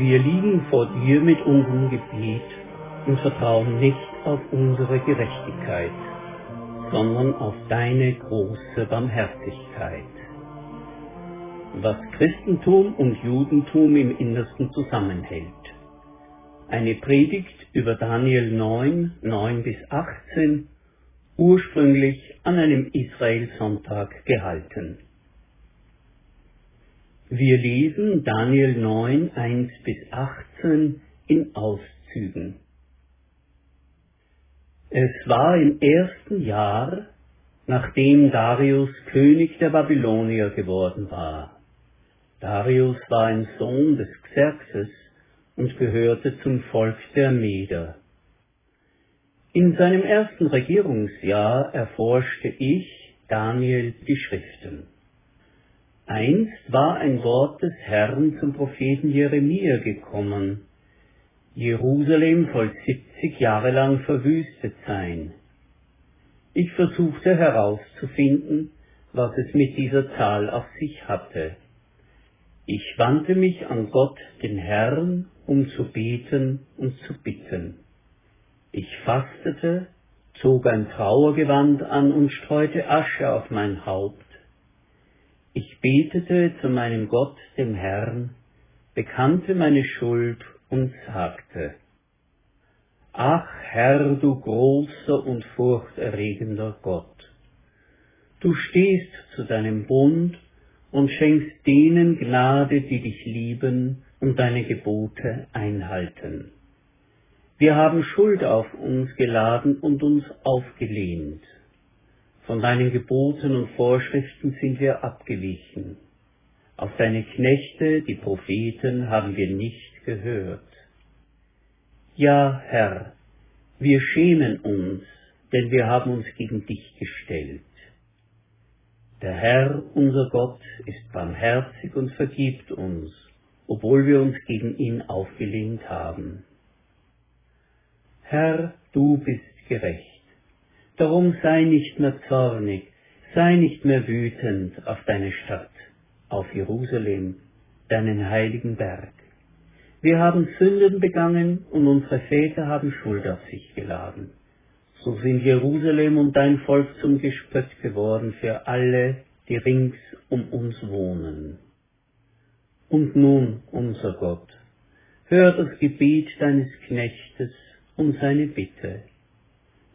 Wir liegen vor dir mit unserem Gebet und vertrauen nicht auf unsere Gerechtigkeit, sondern auf deine große Barmherzigkeit. Was Christentum und Judentum im Innersten zusammenhält. Eine Predigt über Daniel 9, 9 bis 18, ursprünglich an einem Israelsonntag gehalten. Wir lesen Daniel 9, 1 bis 18 in Auszügen. Es war im ersten Jahr, nachdem Darius König der Babylonier geworden war. Darius war ein Sohn des Xerxes und gehörte zum Volk der Meder. In seinem ersten Regierungsjahr erforschte ich, Daniel, die Schriften. Einst war ein Wort des Herrn zum Propheten Jeremia gekommen. Jerusalem soll 70 Jahre lang verwüstet sein. Ich versuchte herauszufinden, was es mit dieser Zahl auf sich hatte. Ich wandte mich an Gott, den Herrn, um zu beten und zu bitten. Ich fastete, zog ein Trauergewand an und streute Asche auf mein Haupt ich betete zu meinem Gott, dem Herrn, bekannte meine Schuld und sagte, Ach Herr, du großer und furchterregender Gott, du stehst zu deinem Bund und schenkst denen Gnade, die dich lieben und deine Gebote einhalten. Wir haben Schuld auf uns geladen und uns aufgelehnt. Von deinen Geboten und Vorschriften sind wir abgewichen. Auf deine Knechte, die Propheten, haben wir nicht gehört. Ja, Herr, wir schämen uns, denn wir haben uns gegen dich gestellt. Der Herr, unser Gott, ist barmherzig und vergibt uns, obwohl wir uns gegen ihn aufgelehnt haben. Herr, du bist gerecht. Darum sei nicht mehr zornig, sei nicht mehr wütend auf deine Stadt, auf Jerusalem, deinen heiligen Berg. Wir haben Sünden begangen und unsere Väter haben Schuld auf sich geladen. So sind Jerusalem und dein Volk zum Gespött geworden für alle, die rings um uns wohnen. Und nun, unser Gott, hör das Gebet deines Knechtes und seine Bitte.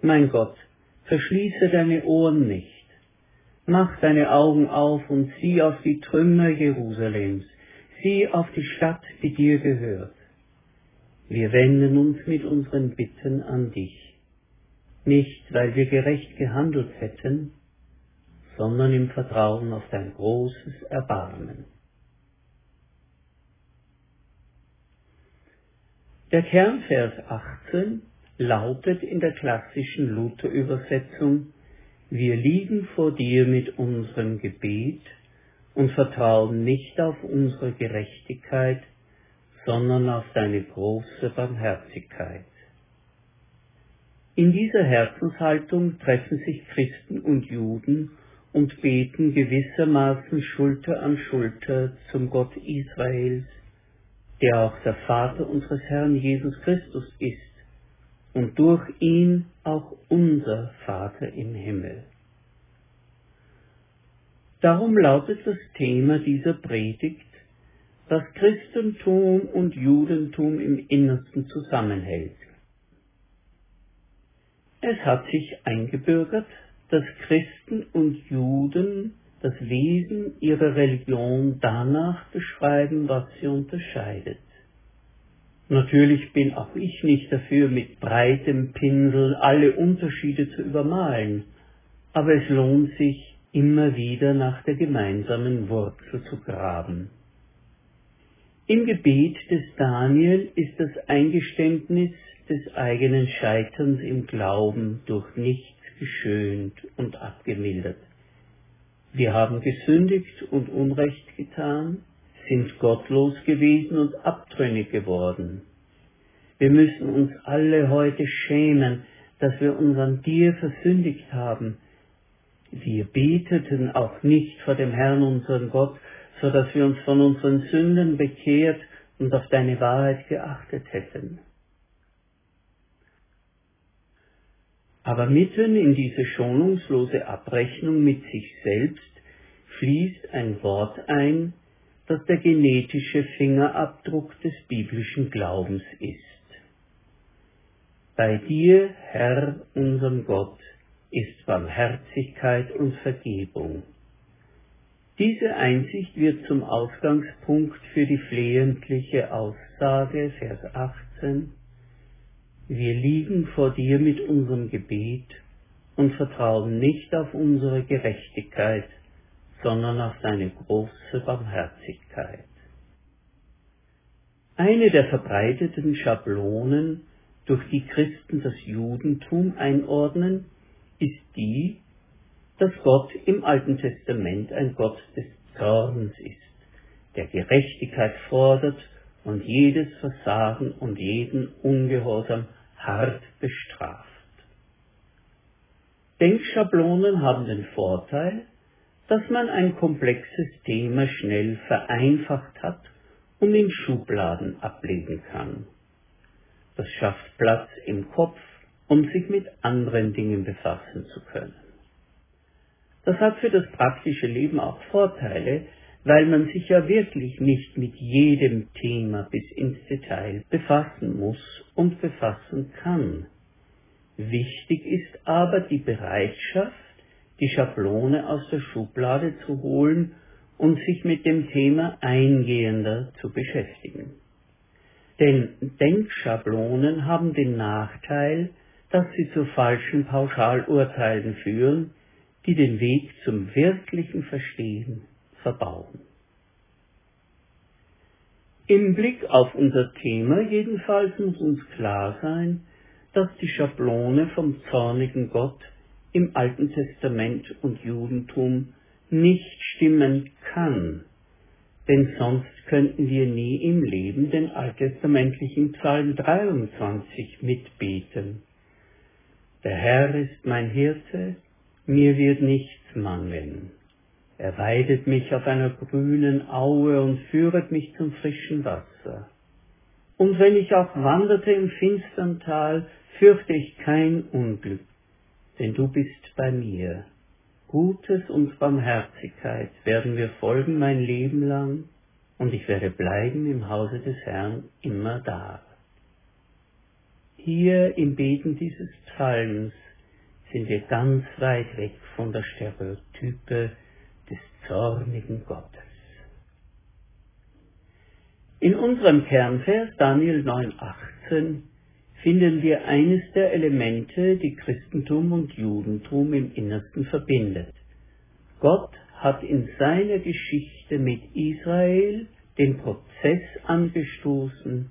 Mein Gott, verschließe deine Ohren nicht. Mach deine Augen auf und sieh auf die Trümmer Jerusalems, sieh auf die Stadt, die dir gehört. Wir wenden uns mit unseren Bitten an dich, nicht weil wir gerecht gehandelt hätten, sondern im Vertrauen auf dein großes Erbarmen. Der Kernvers 18 lautet in der klassischen Luther-Übersetzung, wir liegen vor dir mit unserem Gebet und vertrauen nicht auf unsere Gerechtigkeit, sondern auf deine große Barmherzigkeit. In dieser Herzenshaltung treffen sich Christen und Juden und beten gewissermaßen Schulter an Schulter zum Gott Israels, der auch der Vater unseres Herrn Jesus Christus ist und durch ihn auch unser Vater im Himmel. Darum lautet das Thema dieser Predigt, was Christentum und Judentum im Innersten zusammenhält. Es hat sich eingebürgert, dass Christen und Juden das Wesen ihrer Religion danach beschreiben, was sie unterscheidet. Natürlich bin auch ich nicht dafür, mit breitem Pinsel alle Unterschiede zu übermalen, aber es lohnt sich, immer wieder nach der gemeinsamen Wurzel zu graben. Im Gebet des Daniel ist das Eingeständnis des eigenen Scheiterns im Glauben durch nichts geschönt und abgemildert. Wir haben gesündigt und Unrecht getan, sind gottlos gewesen und abtrünnig geworden. Wir müssen uns alle heute schämen, dass wir uns an dir versündigt haben. Wir beteten auch nicht vor dem Herrn unseren Gott, so dass wir uns von unseren Sünden bekehrt und auf deine Wahrheit geachtet hätten. Aber mitten in diese schonungslose Abrechnung mit sich selbst fließt ein Wort ein, das der genetische Fingerabdruck des biblischen Glaubens ist. Bei dir, Herr, unserem Gott, ist Barmherzigkeit und Vergebung. Diese Einsicht wird zum Ausgangspunkt für die flehentliche Aussage, Vers 18. Wir liegen vor dir mit unserem Gebet und vertrauen nicht auf unsere Gerechtigkeit, sondern auf deine große Barmherzigkeit. Eine der verbreiteten Schablonen, durch die Christen das Judentum einordnen, ist die, dass Gott im Alten Testament ein Gott des Zorns ist, der Gerechtigkeit fordert und jedes Versagen und jeden Ungehorsam hart bestraft. Denkschablonen haben den Vorteil, dass man ein komplexes Thema schnell vereinfacht hat und in Schubladen ablegen kann. Das schafft Platz im Kopf, um sich mit anderen Dingen befassen zu können. Das hat für das praktische Leben auch Vorteile, weil man sich ja wirklich nicht mit jedem Thema bis ins Detail befassen muss und befassen kann. Wichtig ist aber die Bereitschaft, die Schablone aus der Schublade zu holen und sich mit dem Thema eingehender zu beschäftigen. Denn Denkschablonen haben den Nachteil, dass sie zu falschen Pauschalurteilen führen, die den Weg zum wirklichen Verstehen verbauen. Im Blick auf unser Thema jedenfalls muss uns klar sein, dass die Schablone vom zornigen Gott im Alten Testament und Judentum nicht stimmen kann, denn sonst könnten wir nie im Leben den alttestamentlichen Psalm 23 mitbeten. Der Herr ist mein Hirte, mir wird nichts mangeln. Er weidet mich auf einer grünen Aue und führet mich zum frischen Wasser. Und wenn ich auch wanderte im finstern Tal, fürchte ich kein Unglück, denn du bist bei mir. Gutes und Barmherzigkeit werden mir folgen mein Leben lang, und ich werde bleiben im Hause des Herrn immer da. Hier im Beten dieses Psalms sind wir ganz weit weg von der Stereotype des zornigen Gottes. In unserem Kernvers Daniel 9,18 finden wir eines der Elemente, die Christentum und Judentum im Innersten verbindet. Gott hat in seiner Geschichte mit Israel den Prozess angestoßen,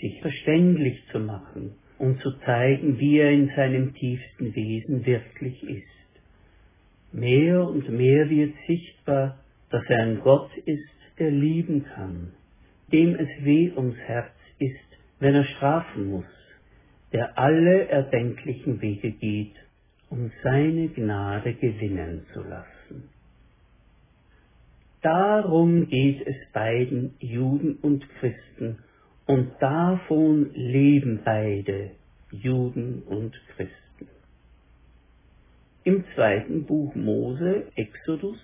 sich verständlich zu machen und zu zeigen, wie er in seinem tiefsten Wesen wirklich ist. Mehr und mehr wird sichtbar, dass er ein Gott ist, der lieben kann, dem es weh ums Herz ist, wenn er strafen muss, der alle erdenklichen Wege geht, um seine Gnade gewinnen zu lassen. Darum geht es beiden Juden und Christen, und davon leben beide, Juden und Christen. Im zweiten Buch Mose, Exodus,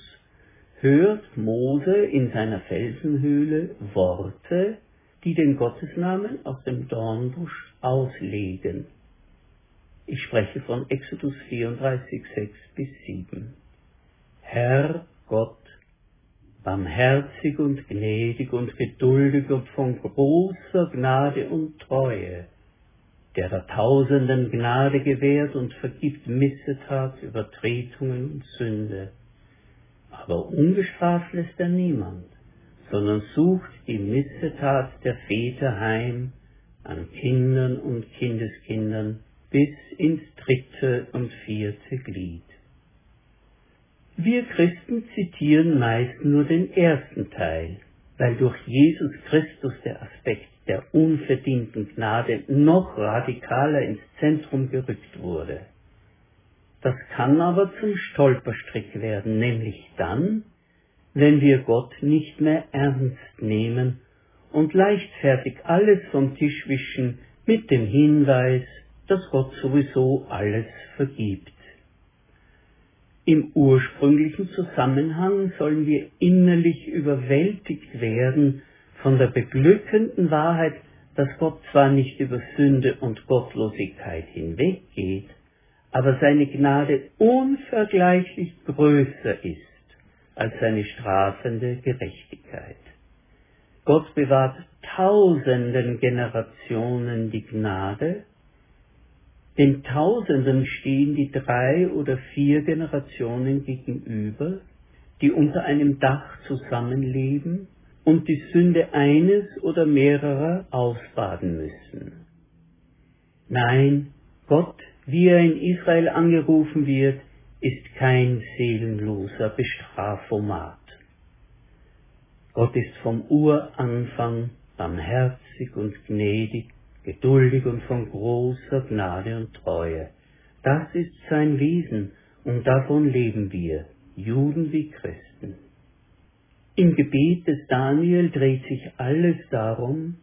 hört Mose in seiner Felsenhöhle Worte, die den Gottesnamen aus dem Dornbusch auslegen. Ich spreche von Exodus 34, 6 bis 7. Herr Gott, barmherzig und gnädig und geduldig und von großer Gnade und Treue, der der Tausenden Gnade gewährt und vergibt Missetat, Übertretungen und Sünde. Aber ungestraft lässt er niemand sondern sucht die Missetat der Väter heim an Kindern und Kindeskindern bis ins dritte und vierte Glied. Wir Christen zitieren meist nur den ersten Teil, weil durch Jesus Christus der Aspekt der unverdienten Gnade noch radikaler ins Zentrum gerückt wurde. Das kann aber zum Stolperstrick werden, nämlich dann, wenn wir Gott nicht mehr ernst nehmen und leichtfertig alles vom Tisch wischen mit dem Hinweis, dass Gott sowieso alles vergibt. Im ursprünglichen Zusammenhang sollen wir innerlich überwältigt werden von der beglückenden Wahrheit, dass Gott zwar nicht über Sünde und Gottlosigkeit hinweggeht, aber seine Gnade unvergleichlich größer ist als seine strafende Gerechtigkeit. Gott bewahrt tausenden Generationen die Gnade, den Tausenden stehen die drei oder vier Generationen gegenüber, die unter einem Dach zusammenleben und die Sünde eines oder mehrerer ausbaden müssen. Nein, Gott, wie er in Israel angerufen wird, ist kein seelenloser Bestrafomat. Gott ist vom Uranfang barmherzig und gnädig, geduldig und von großer Gnade und Treue. Das ist sein Wesen und davon leben wir, Juden wie Christen. Im Gebet des Daniel dreht sich alles darum,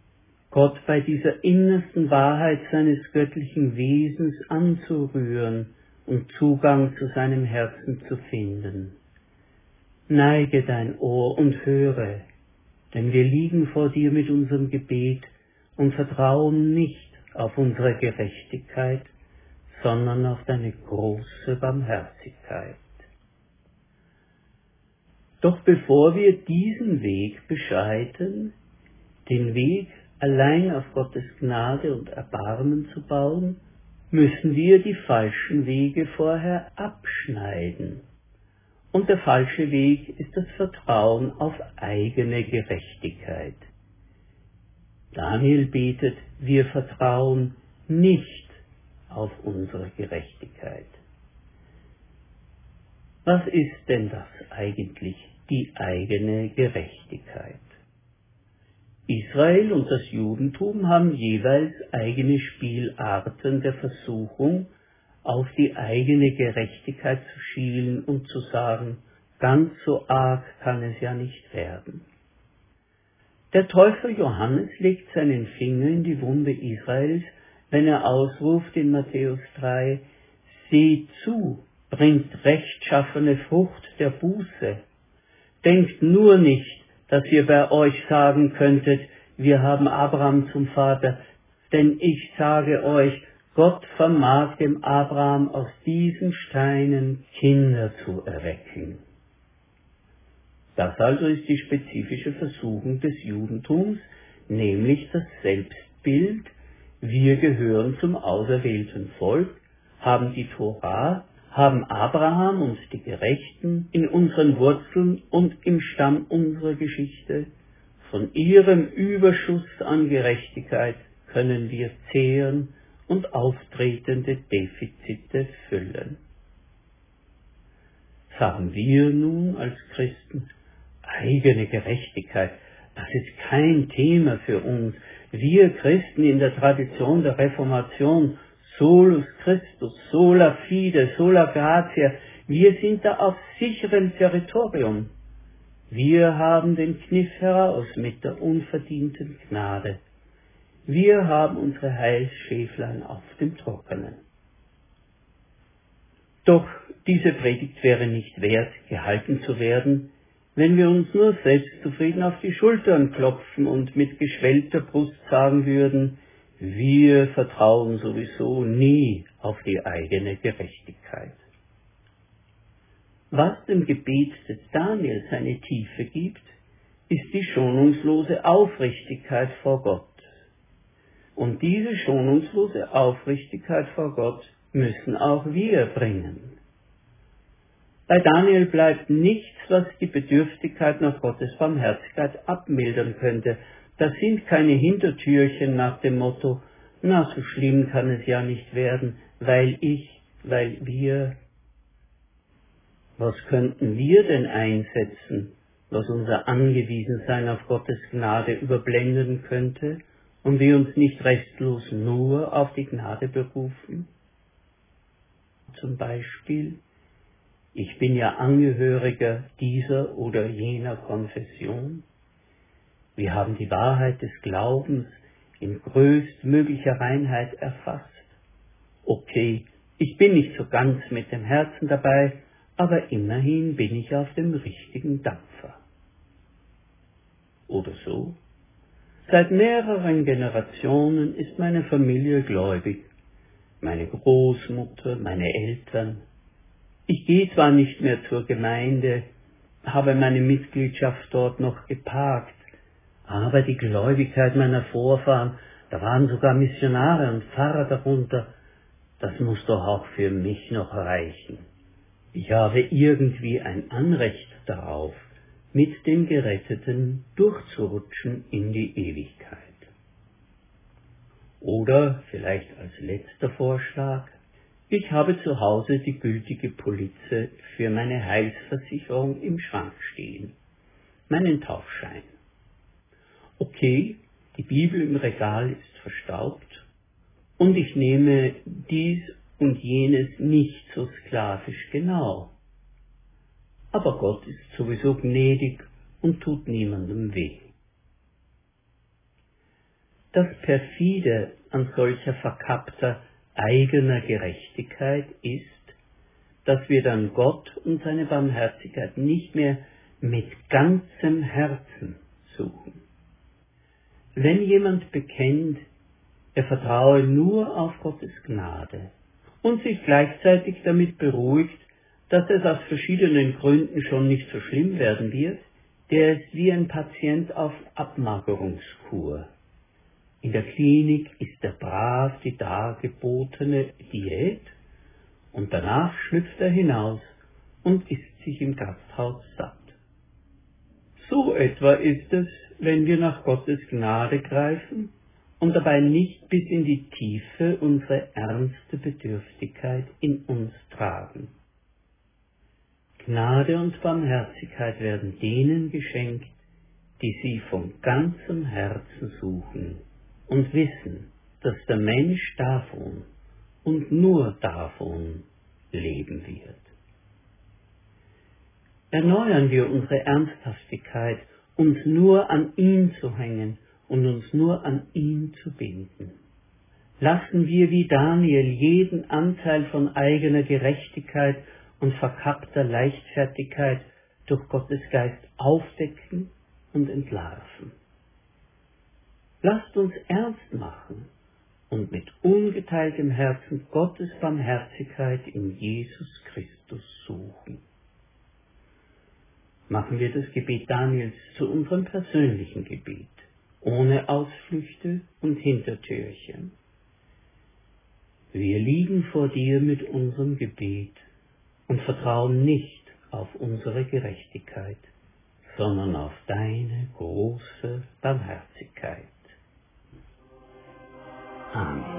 Gott bei dieser innersten Wahrheit seines göttlichen Wesens anzurühren und Zugang zu seinem Herzen zu finden. Neige dein Ohr und höre, denn wir liegen vor dir mit unserem Gebet und vertrauen nicht auf unsere Gerechtigkeit, sondern auf deine große Barmherzigkeit. Doch bevor wir diesen Weg beschreiten, den Weg allein auf Gottes Gnade und Erbarmen zu bauen, müssen wir die falschen Wege vorher abschneiden. Und der falsche Weg ist das Vertrauen auf eigene Gerechtigkeit. Daniel betet, wir vertrauen nicht auf unsere Gerechtigkeit. Was ist denn das eigentlich, die eigene Gerechtigkeit? Israel und das Judentum haben jeweils eigene Spielarten der Versuchung, auf die eigene Gerechtigkeit zu schielen und zu sagen, ganz so arg kann es ja nicht werden. Der Täufer Johannes legt seinen Finger in die Wunde Israels, wenn er ausruft in Matthäus 3, Seht zu, bringt rechtschaffene Frucht der Buße. Denkt nur nicht, dass ihr bei euch sagen könntet, wir haben Abraham zum Vater, denn ich sage euch, Gott vermag dem Abraham aus diesen Steinen Kinder zu erwecken. Das also ist die spezifische Versuchung des Judentums, nämlich das Selbstbild, wir gehören zum auserwählten Volk, haben die Torah, haben Abraham und die Gerechten in unseren Wurzeln und im Stamm unserer Geschichte, von ihrem Überschuss an Gerechtigkeit können wir zehren und auftretende Defizite füllen. Sagen wir nun als Christen, eigene Gerechtigkeit, das ist kein Thema für uns. Wir Christen in der Tradition der Reformation, solus Christus, sola fide, sola gratia, wir sind da auf sicherem Territorium. Wir haben den Kniff heraus mit der unverdienten Gnade. Wir haben unsere Heilsschäflein auf dem Trockenen. Doch diese Predigt wäre nicht wert, gehalten zu werden, wenn wir uns nur selbstzufrieden auf die Schultern klopfen und mit geschwellter Brust sagen würden, wir vertrauen sowieso nie auf die eigene Gerechtigkeit. Was dem Gebet des Daniel seine Tiefe gibt, ist die schonungslose Aufrichtigkeit vor Gott. Und diese schonungslose Aufrichtigkeit vor Gott müssen auch wir bringen. Bei Daniel bleibt nichts, was die Bedürftigkeit nach Gottes Barmherzigkeit abmildern könnte. Das sind keine Hintertürchen nach dem Motto, na, so schlimm kann es ja nicht werden, weil ich, weil wir. Was könnten wir denn einsetzen, was unser Angewiesensein auf Gottes Gnade überblenden könnte und wir uns nicht restlos nur auf die Gnade berufen? Zum Beispiel ich bin ja Angehöriger dieser oder jener Konfession, Wir haben die Wahrheit des Glaubens in größtmöglicher Reinheit erfasst. Okay, ich bin nicht so ganz mit dem Herzen dabei, aber immerhin bin ich auf dem richtigen Dampfer. Oder so? Seit mehreren Generationen ist meine Familie gläubig, meine Großmutter, meine Eltern. Ich gehe zwar nicht mehr zur Gemeinde, habe meine Mitgliedschaft dort noch geparkt, aber die Gläubigkeit meiner Vorfahren, da waren sogar Missionare und Pfarrer darunter, das muss doch auch für mich noch reichen. Ich habe irgendwie ein Anrecht darauf, mit den Geretteten durchzurutschen in die Ewigkeit. Oder vielleicht als letzter Vorschlag, ich habe zu Hause die gültige Polize für meine Heilsversicherung im Schrank stehen, meinen Taufschein. Okay, die Bibel im Regal ist verstaubt und ich nehme dies und jenes nicht so sklavisch genau. Aber Gott ist sowieso gnädig und tut niemandem weh. Das perfide an solcher verkappter eigener Gerechtigkeit ist, dass wir dann Gott und seine Barmherzigkeit nicht mehr mit ganzem Herzen suchen. Wenn jemand bekennt, er vertraue nur auf Gottes Gnade, und sich gleichzeitig damit beruhigt, dass es aus verschiedenen Gründen schon nicht so schlimm werden wird, der ist wie ein Patient auf Abmagerungskur. In der Klinik ist er brav die dargebotene Diät und danach schlüpft er hinaus und isst sich im Gasthaus satt. So etwa ist es, wenn wir nach Gottes Gnade greifen und dabei nicht bis in die Tiefe unsere ernste Bedürftigkeit in uns tragen. Gnade und Barmherzigkeit werden denen geschenkt, die sie von ganzem Herzen suchen und wissen, dass der Mensch davon und nur davon leben wird. Erneuern wir unsere Ernsthaftigkeit, uns nur an ihn zu hängen und uns nur an ihn zu binden. Lassen wir wie Daniel jeden Anteil von eigener Gerechtigkeit und verkappter Leichtfertigkeit durch Gottes Geist aufdecken und entlarven. Lasst uns ernst machen und mit ungeteiltem Herzen Gottes Barmherzigkeit in Jesus Christus suchen. Machen wir das Gebet Daniels zu unserem persönlichen Gebet ohne Ausflüchte und Hintertürchen. Wir liegen vor dir mit unserem Gebet und vertrauen nicht auf unsere Gerechtigkeit, sondern auf deine große Barmherzigkeit. Amen.